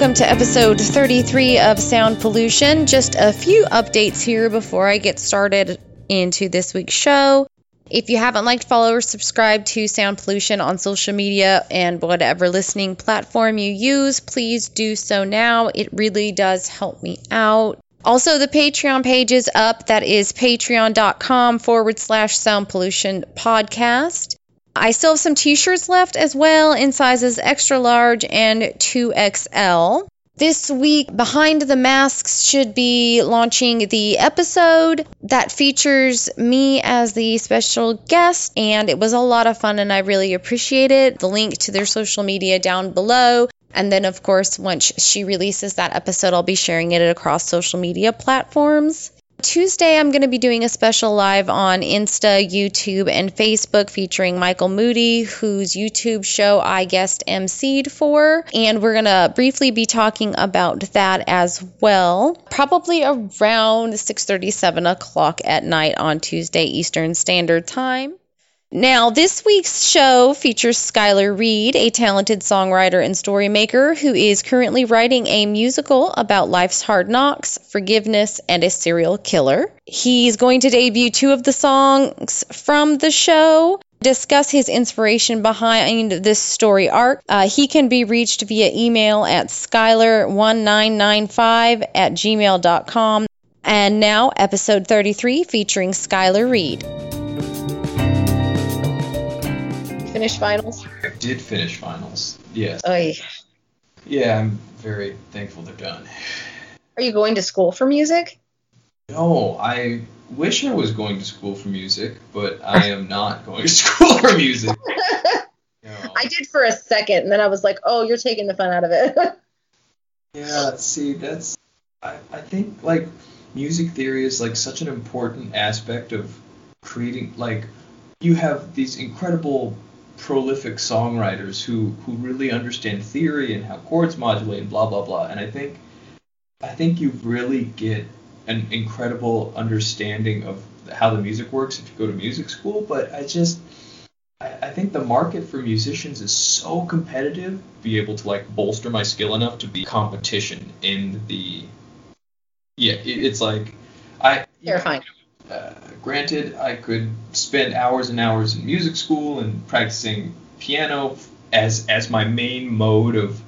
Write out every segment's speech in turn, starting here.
welcome to episode 33 of Sound Pollution. Just a few updates here before I get started into this week's show. If you haven't liked, follow, or subscribe to Sound Pollution on social media and whatever listening platform you use, please do so now. It really does help me out. Also, the Patreon page is up. That is patreon.com forward slash sound pollution podcast. I still have some t shirts left as well in sizes extra large and 2XL. This week, Behind the Masks should be launching the episode that features me as the special guest, and it was a lot of fun and I really appreciate it. The link to their social media down below. And then, of course, once she releases that episode, I'll be sharing it across social media platforms. Tuesday, I'm going to be doing a special live on Insta, YouTube, and Facebook featuring Michael Moody, whose YouTube show I guest emceed for. And we're going to briefly be talking about that as well, probably around 6:30, 7 o'clock at night on Tuesday Eastern Standard Time. Now, this week's show features Skylar Reed, a talented songwriter and storymaker who is currently writing a musical about life's hard knocks, forgiveness, and a serial killer. He's going to debut two of the songs from the show. Discuss his inspiration behind this story arc. Uh, he can be reached via email at skylar1995 at gmail.com. And now, episode 33 featuring Skylar Reed. Finish finals? I did finish finals. Yes. Oy. Yeah, I'm very thankful they're done. Are you going to school for music? No, I wish I was going to school for music, but I am not going to school for music. No. I did for a second, and then I was like, "Oh, you're taking the fun out of it." yeah, see, that's I, I think like music theory is like such an important aspect of creating like you have these incredible prolific songwriters who who really understand theory and how chords modulate and blah blah blah. And I think I think you really get an incredible understanding of how the music works if you go to music school. But I just I, think the market for musicians is so competitive. To be able to like bolster my skill enough to be competition in the yeah. It, it's like I terrifying. Uh, granted, I could spend hours and hours in music school and practicing piano as as my main mode of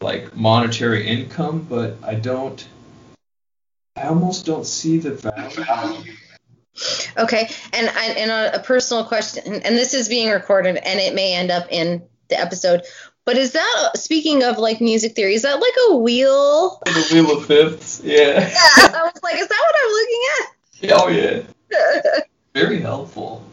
like monetary income, but I don't. I almost don't see the value. Okay, and and a, a personal question, and this is being recorded, and it may end up in the episode. But is that speaking of like music theory? Is that like a wheel? The wheel of fifths, yeah. Yeah, I was like, is that what I'm looking at? Oh yeah. Very helpful.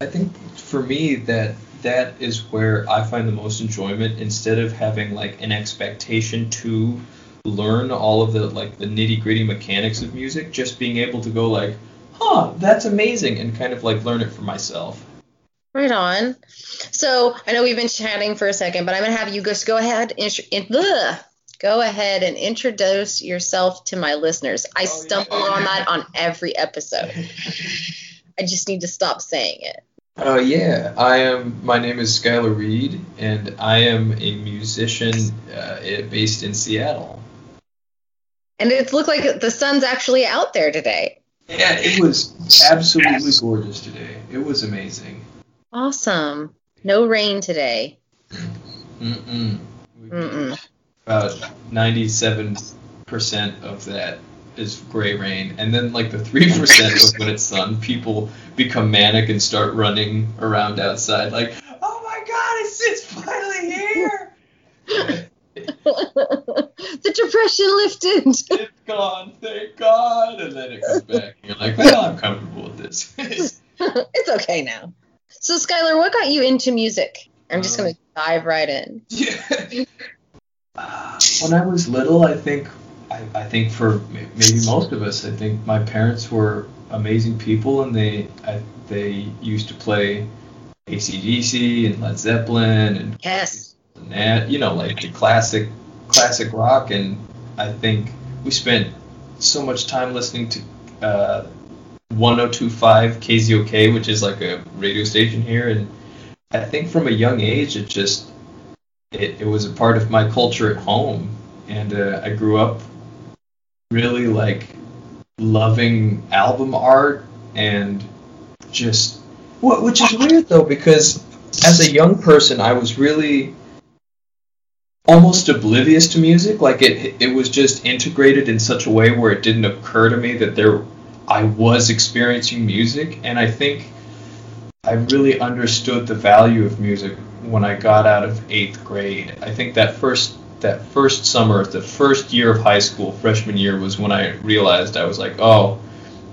I think for me that that is where I find the most enjoyment instead of having like an expectation to learn all of the like the nitty gritty mechanics of music, just being able to go like, huh, that's amazing and kind of like learn it for myself. Right on. So I know we've been chatting for a second, but I'm gonna have you just go ahead and go ahead and introduce yourself to my listeners. I oh, stumble yeah. on that on every episode. I just need to stop saying it. Uh, yeah, I am. My name is Skylar Reed, and I am a musician uh, based in Seattle. And it looked like the sun's actually out there today. Yeah, it was absolutely gorgeous today. It was amazing. Awesome. No rain today. Mm-mm. Mm-mm about 97% of that is gray rain, and then like the three percent of when it's sun, people become manic and start running around outside, like, "Oh my God, it's it's finally here!" the depression lifted. It's gone, thank God, and then it comes back. And you're like, "Well, I'm comfortable with this." it's okay now. So, Skylar, what got you into music? I'm just um, gonna dive right in. Yeah when I was little, I think I, I think for maybe most of us, I think my parents were amazing people, and they I, they used to play ACDC and Led Zeppelin and yes, and that you know like the classic classic rock, and I think we spent so much time listening to uh, 1025 KZOK, which is like a radio station here, and I think from a young age it just it, it was a part of my culture at home. And uh, I grew up really like loving album art and just which is weird though because as a young person I was really almost oblivious to music. Like it it was just integrated in such a way where it didn't occur to me that there I was experiencing music. And I think I really understood the value of music when I got out of 8th grade I think that first that first summer, the first year of high school, freshman year, was when I realized I was like, oh,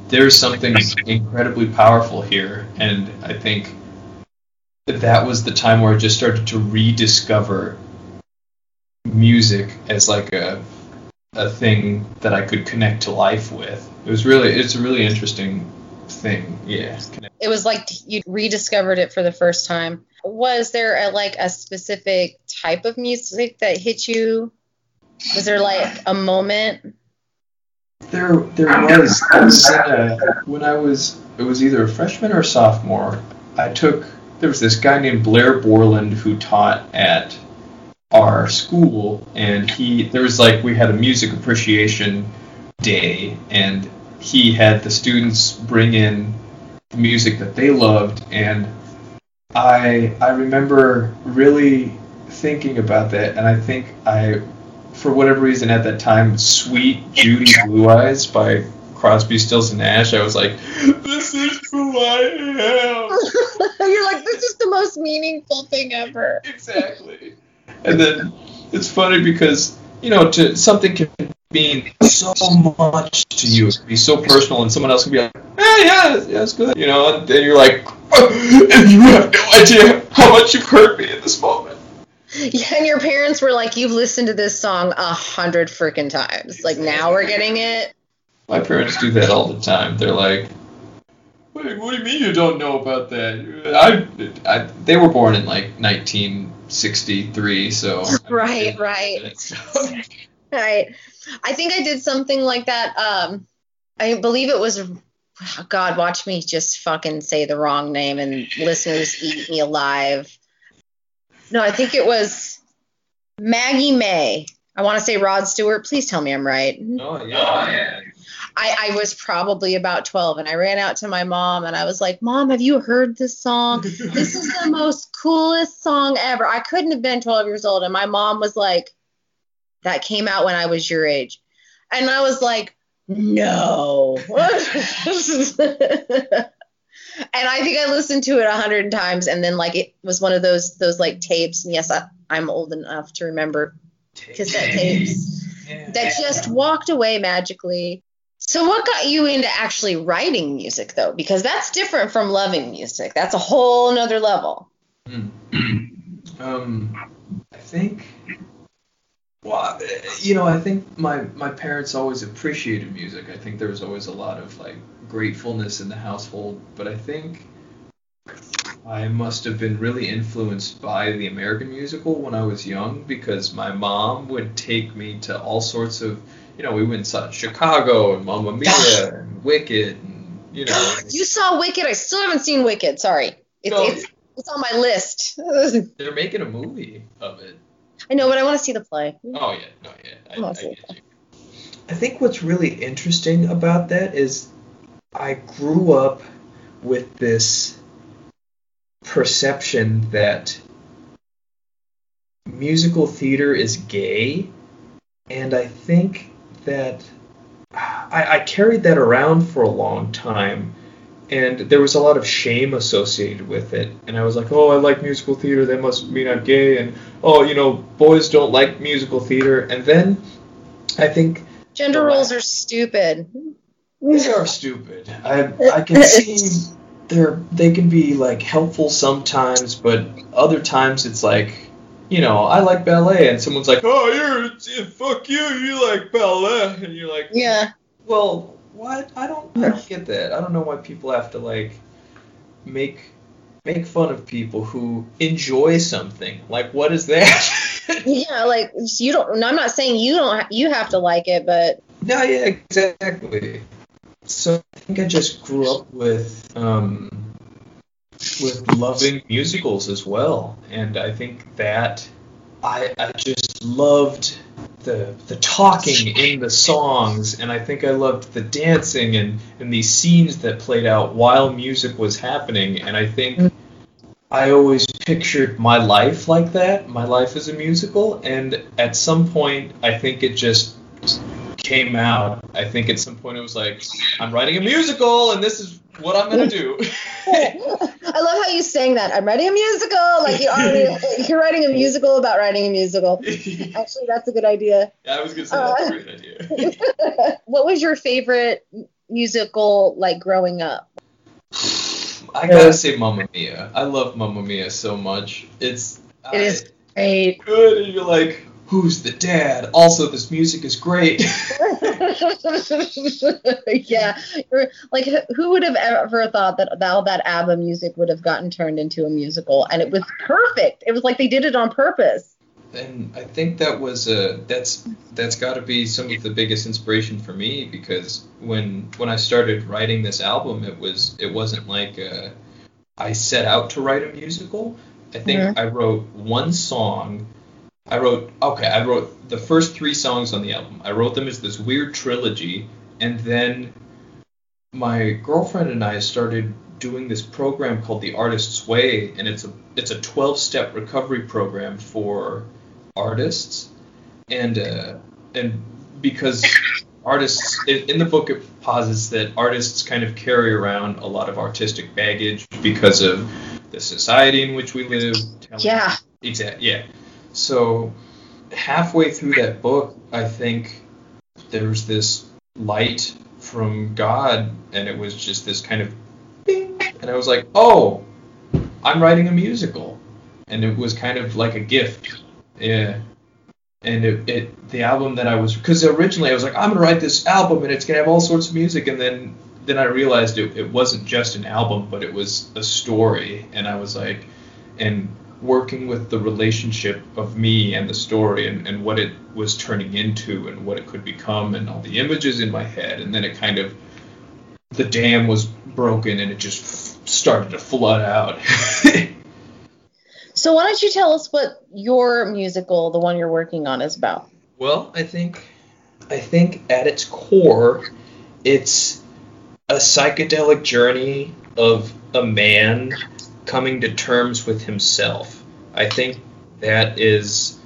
there's something incredibly powerful here. And I think that, that was the time where I just started to rediscover music as like a a thing that I could connect to life with. It was really it's a really interesting thing. Yeah. It was like you rediscovered it for the first time was there a, like a specific type of music that hit you? Was there like a moment? There, there was. was a, when I was, it was either a freshman or a sophomore. I took. There was this guy named Blair Borland who taught at our school, and he there was like we had a music appreciation day, and he had the students bring in music that they loved, and I I remember really thinking about that, and I think I, for whatever reason at that time, "Suite Judy Blue Eyes" by Crosby, Stills and Nash. I was like, "This is who I am." You're like, "This is the most meaningful thing ever." Exactly. And then it's funny because you know, to something can mean so much to you. It can be so personal, and someone else can be like, "Hey, yeah, yeah, it's good," you know, and then you're like, and you have no idea how much you've hurt me in this moment. Yeah, and your parents were like, "You've listened to this song a hundred freaking times. Like now we're getting it." My parents do that all the time. They're like, "What, what do you mean you don't know about that?" I, I they were born in like 1963, so right, right, right. I think I did something like that. Um, I believe it was God, watch me just fucking say the wrong name and listeners eat me alive. No, I think it was Maggie May. I want to say Rod Stewart. Please tell me I'm right. Oh, yeah. I, I was probably about 12 and I ran out to my mom and I was like, Mom, have you heard this song? This is the most coolest song ever. I couldn't have been 12 years old. And my mom was like, That came out when I was your age. And I was like, no. and I think I listened to it a hundred times, and then like it was one of those those like tapes. And yes, I, I'm old enough to remember cassette tapes that just walked away magically. So, what got you into actually writing music, though? Because that's different from loving music. That's a whole nother level. Hmm. um, I think well, you know, I think my my parents always appreciated music. I think there was always a lot of like gratefulness in the household, but I think I must have been really influenced by the American musical when I was young because my mom would take me to all sorts of, you know, we went to Chicago and Mamma Mia and Wicked and you know. you saw Wicked? I still haven't seen Wicked. Sorry, it's no, it's, it's on my list. they're making a movie of it. I know, but I want to see the play. Oh yeah, no, yeah. I, I, I, I think what's really interesting about that is I grew up with this perception that musical theater is gay, and I think that I, I carried that around for a long time and there was a lot of shame associated with it. And I was like, oh, I like musical theater, that must mean I'm gay, and oh, you know, boys don't like musical theater. And then I think gender roles are stupid. They are stupid. I I can see they're they can be like helpful sometimes, but other times it's like. You know, I like ballet, and someone's like, "Oh, you're fuck you, you like ballet," and you're like, "Yeah." Well, what? I don't I don't get that. I don't know why people have to like make make fun of people who enjoy something. Like what is that? yeah, like you don't I'm not saying you don't you have to like it, but No, yeah, exactly. So I think I just grew up with um with loving musicals as well. And I think that I I just loved the the talking in the songs, and I think I loved the dancing and and these scenes that played out while music was happening. And I think mm. I always pictured my life like that. My life as a musical, and at some point, I think it just came out. I think at some point it was like, I'm writing a musical, and this is what I'm gonna do. I love how you sang that. I'm writing a musical. Like you already, you're writing a musical about writing a musical. Actually, that's a good idea. Yeah, I was gonna say that's uh, a great idea. what was your favorite musical like growing up? I gotta say Mamma Mia. I love Mamma Mia so much. It's it I, is great. Good, and you're like, who's the dad? Also, this music is great. yeah, like who would have ever thought that all that ABBA music would have gotten turned into a musical, and it was perfect. It was like they did it on purpose. And I think that was a that's that's got to be some of the biggest inspiration for me because when when I started writing this album, it was it wasn't like uh, I set out to write a musical. I think mm-hmm. I wrote one song I wrote okay, I wrote the first three songs on the album. I wrote them as this weird trilogy, and then my girlfriend and I started doing this program called the Artist's Way, and it's a it's a 12 step recovery program for artists, and uh, and because artists in, in the book it posits that artists kind of carry around a lot of artistic baggage because of the society in which we live. Yeah. Exactly. Yeah. So halfway through that book, I think there's this light from God, and it was just this kind of and I was like, oh, I'm writing a musical, and it was kind of like a gift, yeah. And it, it the album that I was because originally I was like I'm gonna write this album and it's gonna have all sorts of music and then then I realized it, it wasn't just an album but it was a story. And I was like and working with the relationship of me and the story and, and what it was turning into and what it could become and all the images in my head. And then it kind of the dam was broken and it just f- started to flood out. So why don't you tell us what your musical the one you're working on is about? Well i think i think at its core it's a psychedelic journey of a man coming to terms with himself. I think that is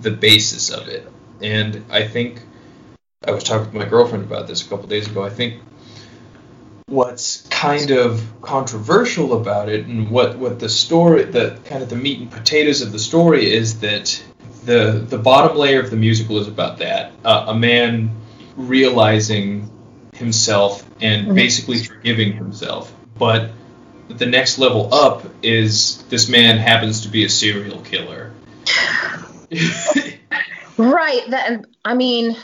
the basis of it. And I think I was talking to my girlfriend about this a couple days ago. I think what's kind of controversial about it and what, what the story the kind of the meat and potatoes of the story is that the the bottom layer of the musical is about that uh, a man realizing himself and mm-hmm. basically forgiving himself but the next level up is this man happens to be a serial killer. right. That I mean,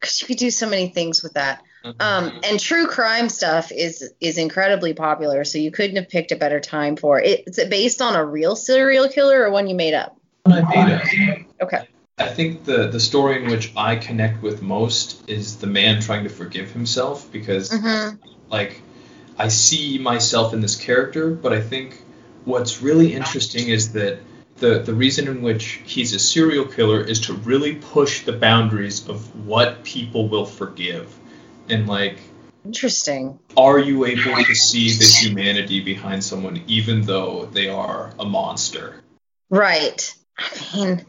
because you could do so many things with that. Mm-hmm. Um, and true crime stuff is is incredibly popular, so you couldn't have picked a better time for it. Is it based on a real serial killer or one you made up? I made up. Okay. I think the the story in which I connect with most is the man trying to forgive himself because mm-hmm. like I see myself in this character, but I think what's really interesting is that the the reason in which he's a serial killer is to really push the boundaries of what people will forgive. And like interesting. Are you able to see the humanity behind someone even though they are a monster? Right. I mean,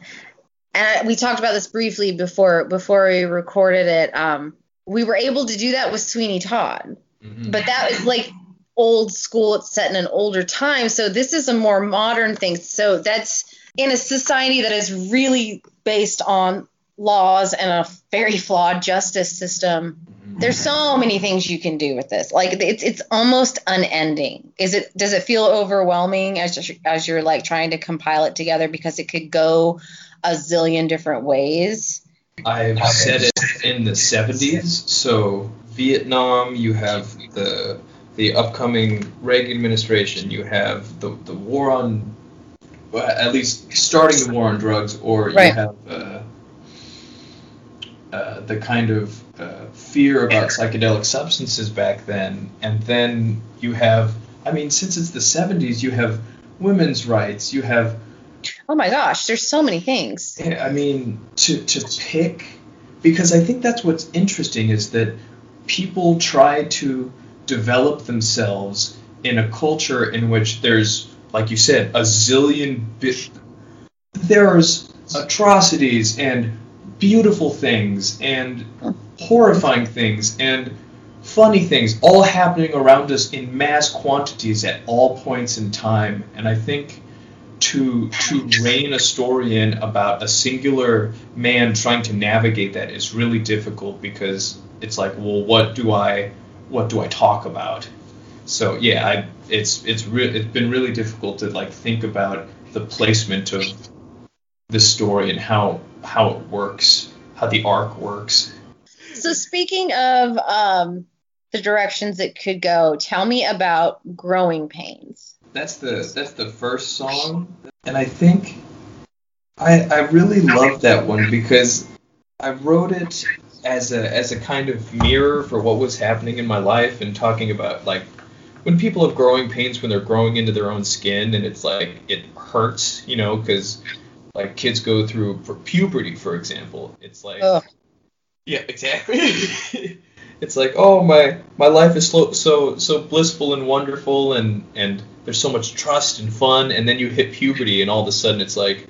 and we talked about this briefly before before we recorded it. Um, we were able to do that with Sweeney Todd Mm-hmm. But that is like old school. It's set in an older time. So this is a more modern thing. So that's in a society that is really based on laws and a very flawed justice system. Mm-hmm. There's so many things you can do with this. Like it's it's almost unending. Is it does it feel overwhelming as as you're like trying to compile it together because it could go a zillion different ways? I've said it in the 70s, so Vietnam, you have the the upcoming Reagan administration, you have the the war on, well, at least starting the war on drugs, or you have uh, uh, the kind of uh, fear about psychedelic substances back then, and then you have, I mean, since it's the 70s, you have women's rights, you have Oh my gosh, there's so many things. I mean, to to pick because I think that's what's interesting is that people try to develop themselves in a culture in which there's, like you said, a zillion bit. There's atrocities and beautiful things and horrifying things and funny things all happening around us in mass quantities at all points in time. And I think to to rein a story in about a singular man trying to navigate that is really difficult because it's like, well, what do I what do I talk about? So yeah, I it's it's re- it's been really difficult to like think about the placement of the story and how how it works, how the arc works. So speaking of um, the directions it could go, tell me about Growing Pains that's the that's the first song, and I think I I really love that one because I wrote it as a as a kind of mirror for what was happening in my life and talking about like when people have growing pains when they're growing into their own skin and it's like it hurts, you know, because like kids go through for puberty, for example. It's like Ugh. yeah, exactly. it's like oh my my life is so so so blissful and wonderful and and there's so much trust and fun, and then you hit puberty, and all of a sudden it's like,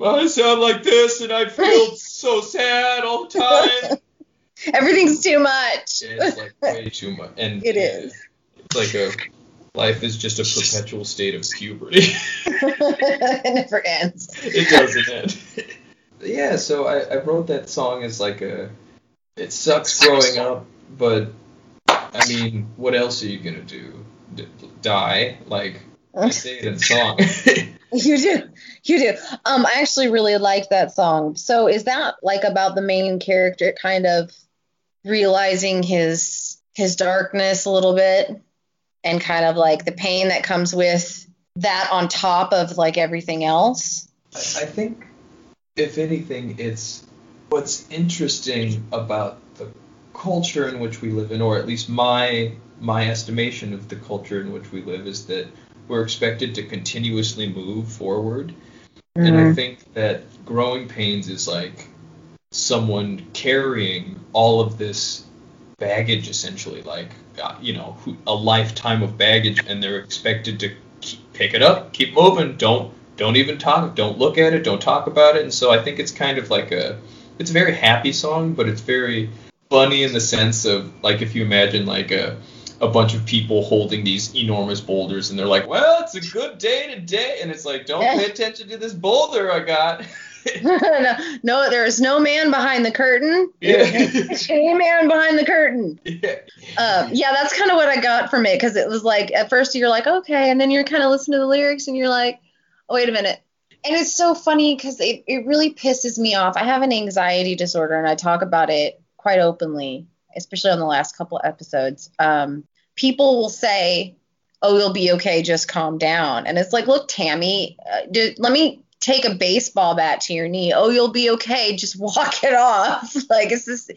I sound like this, and I feel so sad all the time. Everything's too much. it's like way too much, and it is. It's like a life is just a perpetual state of puberty. it never ends. It doesn't end. yeah, so I, I wrote that song as like a. It sucks growing up, but I mean, what else are you gonna do? die. Like I say it in song. you do, you do. Um, I actually really like that song. So is that like about the main character kind of realizing his his darkness a little bit, and kind of like the pain that comes with that on top of like everything else? I, I think, if anything, it's what's interesting about the culture in which we live in, or at least my my estimation of the culture in which we live is that we're expected to continuously move forward. Mm-hmm. And I mm-hmm. think that growing pains is like someone carrying all of this baggage essentially like uh, you know a lifetime of baggage and they're expected to keep, pick it up keep moving don't don't even talk don't look at it don't talk about it and so i think it's kind of like a it's a very happy song but it's very funny in the sense of like if you imagine like a a bunch of people holding these enormous boulders and they're like, well, it's a good day today. And it's like, don't pay attention to this boulder I got. no, no, there is no man behind the curtain. Yeah. a man behind the curtain. Yeah. Um, yeah, that's kind of what I got from it because it was like at first you're like okay, and then you're kind of listening to the lyrics and you're like, oh wait a minute. And it's so funny because it, it really pisses me off. I have an anxiety disorder and I talk about it quite openly, especially on the last couple episodes. Um, people will say, "Oh, you'll be okay. Just calm down." And it's like, "Look, Tammy, uh, do, let me take a baseball bat to your knee. Oh, you'll be okay. Just walk it off." like this.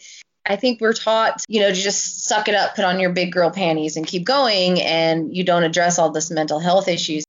I think we're taught, you know, to just suck it up, put on your big girl panties, and keep going, and you don't address all this mental health issues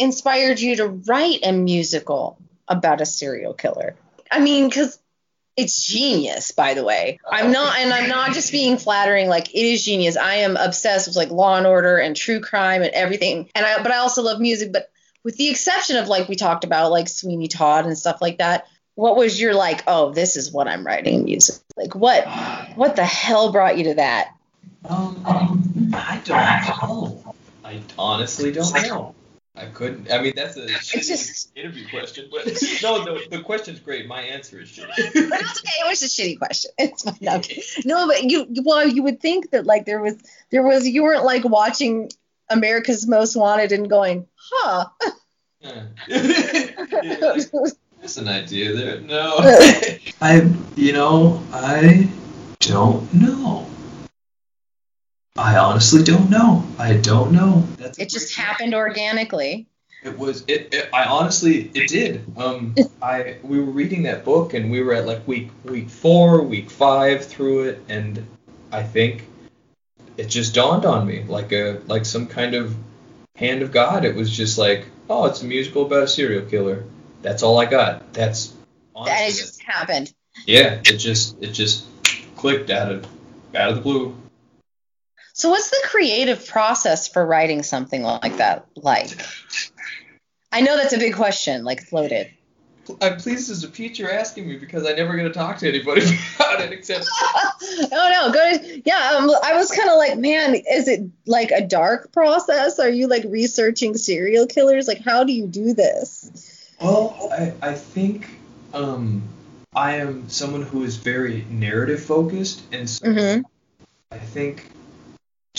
inspired you to write a musical about a serial killer? I mean, because it's genius, by the way. I'm not, and I'm not just being flattering. Like it is genius. I am obsessed with like Law and Order and true crime and everything. And I, but I also love music. But with the exception of like we talked about, like Sweeney Todd and stuff like that. What was your like? Oh, this is what I'm writing music. Like what? What the hell brought you to that? Um, I don't know. I honestly don't know. I couldn't. I mean, that's a shitty just- interview question, but no, the, the question's great. My answer is shitty. But it's okay. It was a shitty question. It's fine. No, okay. no, but you well, you would think that like there was there was you weren't like watching America's Most Wanted and going, huh? Yeah. Yeah, like, That's an idea there. No. I, you know, I don't know. I honestly don't know. I don't know. That's it just great- happened organically. It was it, it. I honestly, it did. Um, I we were reading that book and we were at like week week four, week five through it, and I think it just dawned on me like a like some kind of hand of God. It was just like, oh, it's a musical about a serial killer. That's all I got. That's honestly, and it just happened. yeah. It just it just clicked out of out of the blue. So what's the creative process for writing something like that like? I know that's a big question, like it's loaded. I'm pleased as a Pete you're asking me because I never get to talk to anybody about it except oh no, go to, yeah. Um, I was kind of like, man, is it like a dark process? Are you like researching serial killers? Like, how do you do this? Well, I, I think um, I am someone who is very narrative focused, and so Mhm. I think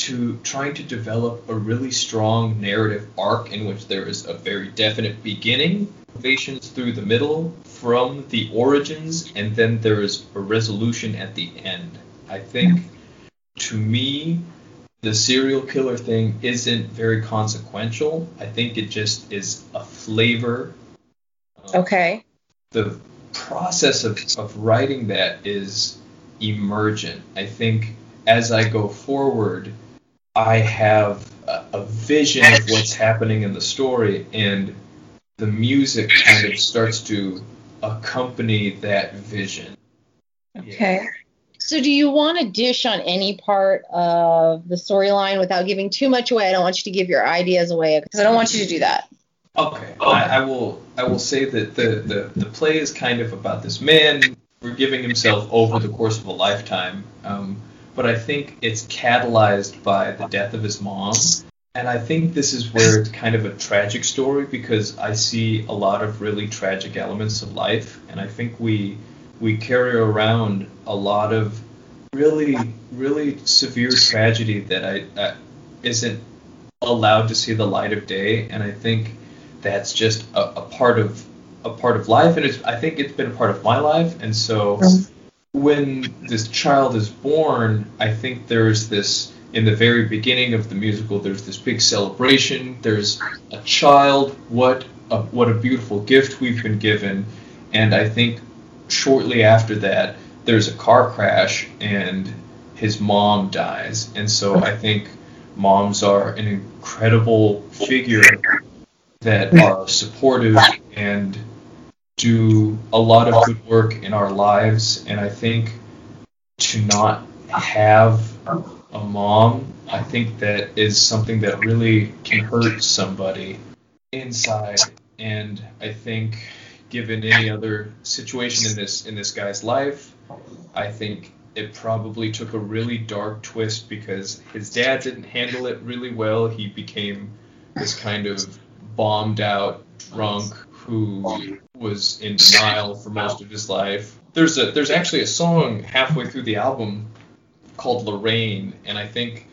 to trying to develop a really strong narrative arc in which there is a very definite beginning, motivations through the middle, from the origins, and then there is a resolution at the end. I think to me, the serial killer thing isn't very consequential. I think it just is a flavor. Um, Okay. the process of, of writing that is emergent. I think as I go forward, I have a, a vision of what's happening in the story, and the music kind of starts to accompany that vision. Okay. So, do you want to dish on any part of the storyline without giving too much away? I don't want you to give your ideas away because I don't want you to do that. Okay, I, I will. I will say that the, the the play is kind of about this man forgiving himself over the course of a lifetime, um, but I think it's catalyzed by the death of his mom, and I think this is where it's kind of a tragic story because I see a lot of really tragic elements of life, and I think we we carry around a lot of really really severe tragedy that I, I isn't allowed to see the light of day, and I think that's just a, a part of a part of life, and it's I think it's been a part of my life, and so mm-hmm. When this child is born, I think there's this in the very beginning of the musical. There's this big celebration. There's a child. What a what a beautiful gift we've been given, and I think shortly after that, there's a car crash and his mom dies, and so I think moms are an incredible figure that are supportive and do a lot of good work in our lives. And I think to not have a mom, I think that is something that really can hurt somebody inside. And I think, given any other situation in this in this guy's life, I think it probably took a really dark twist because his dad didn't handle it really well. He became this kind of bombed out drunk who was in denial for most of his life. There's a there's actually a song halfway through the album called Lorraine, and I think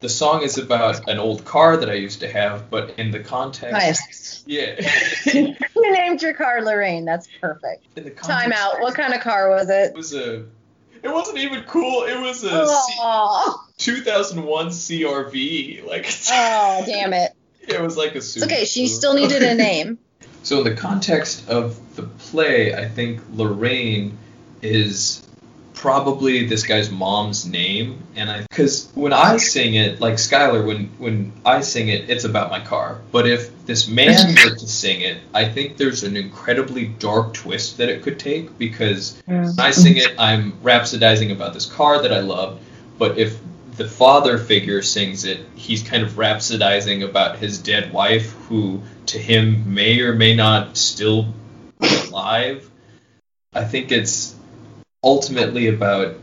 the song is about an old car that I used to have, but in the context, Nice. yeah, you named your car Lorraine. That's perfect. in the context, Time out. What kind of car was it? It was a. It wasn't even cool. It was a C- Oh, 2001 CRV. Like oh, damn it. it was like a It's okay. She still needed a name. So in the context of the play, I think Lorraine is probably this guy's mom's name, and I because when I sing it, like Skylar, when when I sing it, it's about my car. But if this man were to sing it, I think there's an incredibly dark twist that it could take because when I sing it, I'm rhapsodizing about this car that I love. But if the father figure sings it, he's kind of rhapsodizing about his dead wife, who to him may or may not still be alive. I think it's ultimately about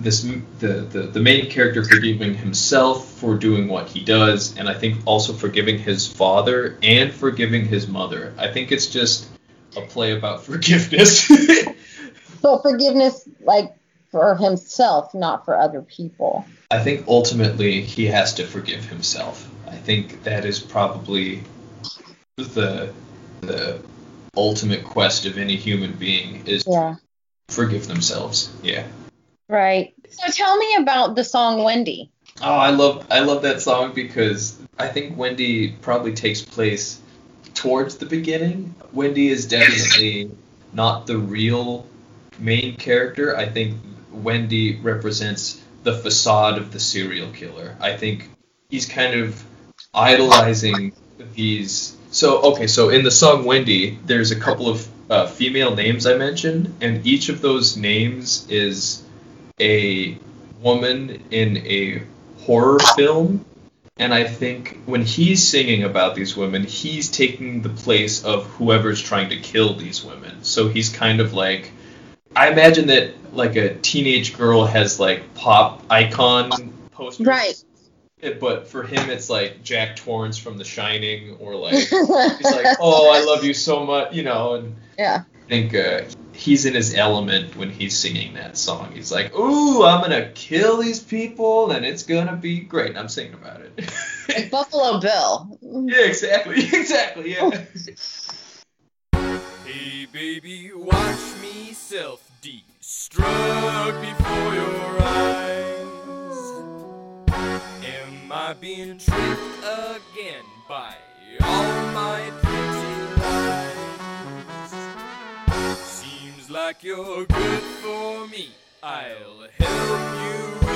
this the, the the main character forgiving himself for doing what he does, and I think also forgiving his father and forgiving his mother. I think it's just a play about forgiveness. So forgiveness, like for himself, not for other people. I think ultimately he has to forgive himself. I think that is probably the the ultimate quest of any human being is Yeah. to forgive themselves. Yeah. Right. So tell me about the song Wendy. Oh, I love I love that song because I think Wendy probably takes place towards the beginning. Wendy is definitely not the real main character. I think Wendy represents the facade of the serial killer. I think he's kind of idolizing these. So okay, so in the song Wendy, there's a couple of uh, female names I mentioned, and each of those names is a woman in a horror film. And I think when he's singing about these women, he's taking the place of whoever's trying to kill these women. So he's kind of like, I imagine that like a teenage girl has like pop icon posters. Right. It- But for him, it's like Jack Torrance from The Shining, or like he's like, "Oh, I love you so much," you know. And yeah. I think uh, he's in his element when he's singing that song. He's like, "Ooh, I'm gonna kill these people, and it's gonna be great." And I'm singing about it. Buffalo Bill. yeah, exactly, exactly, yeah. Hey baby, watch me self-destruct before your eyes. Am I being tricked again by all my pretty lies? Seems like you're good for me. I'll help you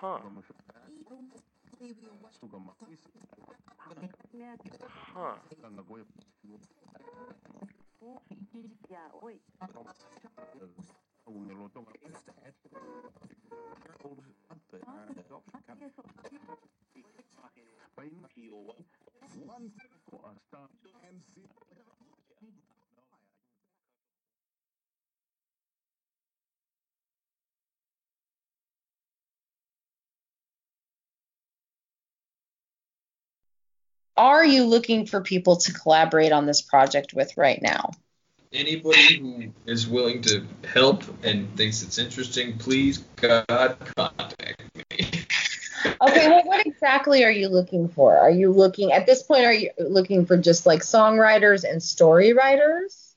Huh. Huh. Are you looking for people to collaborate on this project with right now? Anybody who is willing to help and thinks it's interesting, please God contact me. Okay, well, what exactly are you looking for? Are you looking at this point? Are you looking for just like songwriters and story writers,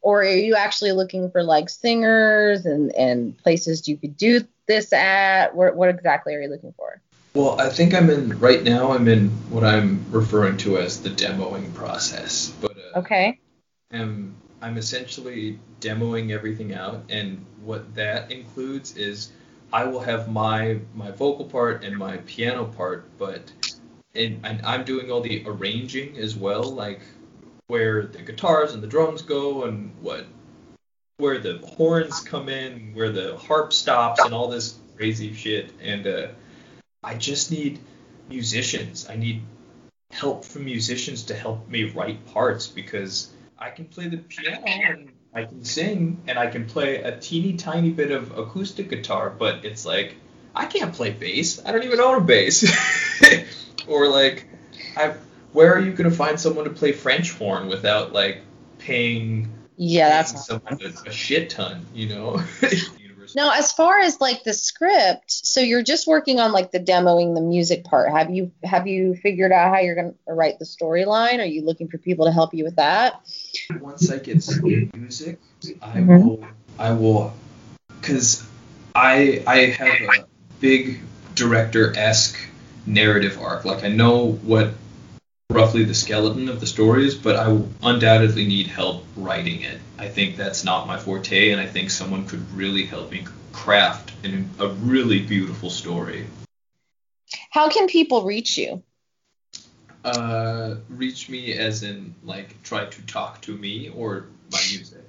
or are you actually looking for like singers and and places you could do this at? What what exactly are you looking for? Well, I think I'm in right now. I'm in what I'm referring to as the demoing process, but uh, Okay. am I'm essentially demoing everything out, and what that includes is I will have my my vocal part and my piano part, but and, and I'm doing all the arranging as well, like where the guitars and the drums go, and what where the horns come in, where the harp stops, and all this crazy shit. And uh, I just need musicians. I need help from musicians to help me write parts because I can play the piano and I can sing and I can play a teeny tiny bit of acoustic guitar, but it's like I can't play bass. I don't even own a bass. or like I where are you going to find someone to play French horn without like paying Yeah, that's paying someone a, a shit ton, you know? Now, as far as like the script, so you're just working on like the demoing the music part. Have you have you figured out how you're going to write the storyline? Are you looking for people to help you with that? once I get music, I Mhm. will I will because I I have a big director esque narrative arc. Like I know what roughly the skeleton of the stories, but I will undoubtedly need help writing it. I think that's not my forte, and I think someone could really help me craft an, a really beautiful story. How can people reach you? Uh, reach me as in like try to talk to me or my music.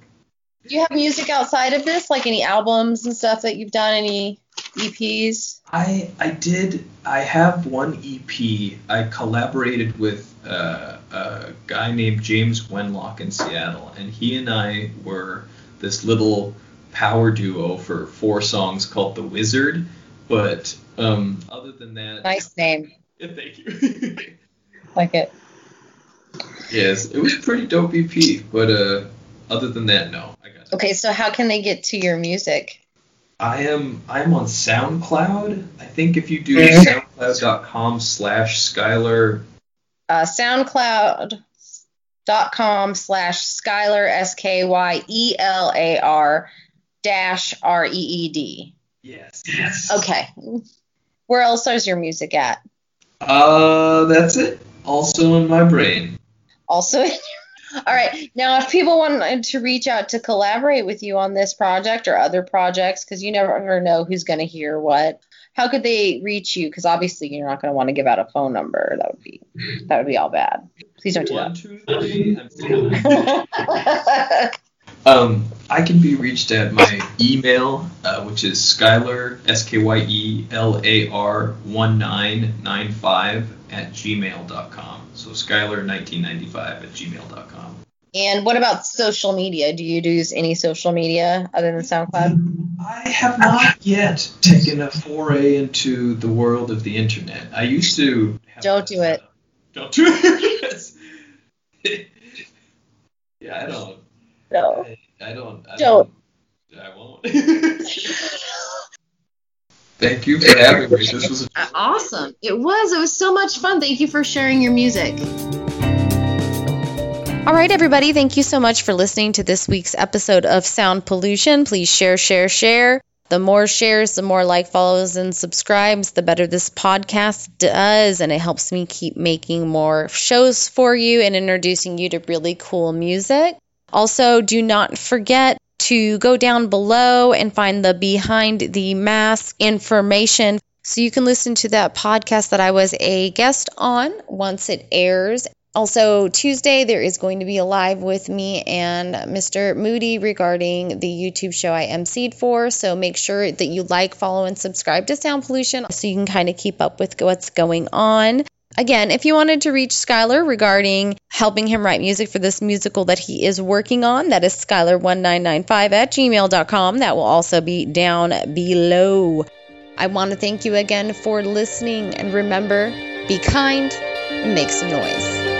Do you have music outside of this, like any albums and stuff that you've done, any EPs? I I did. I have one EP. I collaborated with uh, a guy named James Wenlock in Seattle, and he and I were this little power duo for four songs called The Wizard. But um, other than that, Nice name, Yeah, thank you. like it. yes, it was pretty dope EP. But uh, other than that, no. I got Okay, so how can they get to your music? I am I'm on SoundCloud. I think if you do Mhm. soundcloud.com slash Skyelar Uh, SoundCloud.com slash Skyelar S K Y E L A R dash R E E D. Yes. Yes. Okay. Where else is your music at? Uh that's it. Also in my brain. Also, all right. Now, if people wanted to reach out to collaborate with you on this project or other projects, because you never know who's going to hear what, how could they reach you? Because obviously, you're not going to want to give out a phone number. That would be that would be all bad. Please don't do One, that. two, three. I'm feeling it. Um, I can be reached at my email, uh, which is Skyelar S K Y E L A R one nine nine five at gmail.com. So Skyelar1995 at gmail.com. and what about social media? Do you use any social media other than SoundCloud? I have not yet taken a foray into the world of the internet. I used to. Have Don't do it. Don't do it. yeah, I don't. No. I, I don't. I Don't. I won't. Thank you for having me. This was a Uh, Awesome. It was. It was so much fun. Thank you for sharing your music. All right, everybody, thank you so much for listening to this week's episode of Sound Pollution. Please share, share, share. The more shares, the more like, follows, and subscribes, the better this podcast does. And it helps me keep making more shows for you and introducing you to really cool music. Also, do not forget to go down below and find the behind the mask information so you can listen to that podcast that I was a guest on once it airs. Also, Tuesday, there is going to be a live with me and Mr. Moody regarding the YouTube show I emceed for. So make sure that you like, follow, and subscribe to Sound Pollution so you can kind of keep up with what's going on. Again, if you wanted to reach Skyelar regarding helping him write music for this musical that he is working on, that is Skyelar1995 at gmail.com. That will also be down below. I want to thank you again for listening and remember, be kind and make some noise.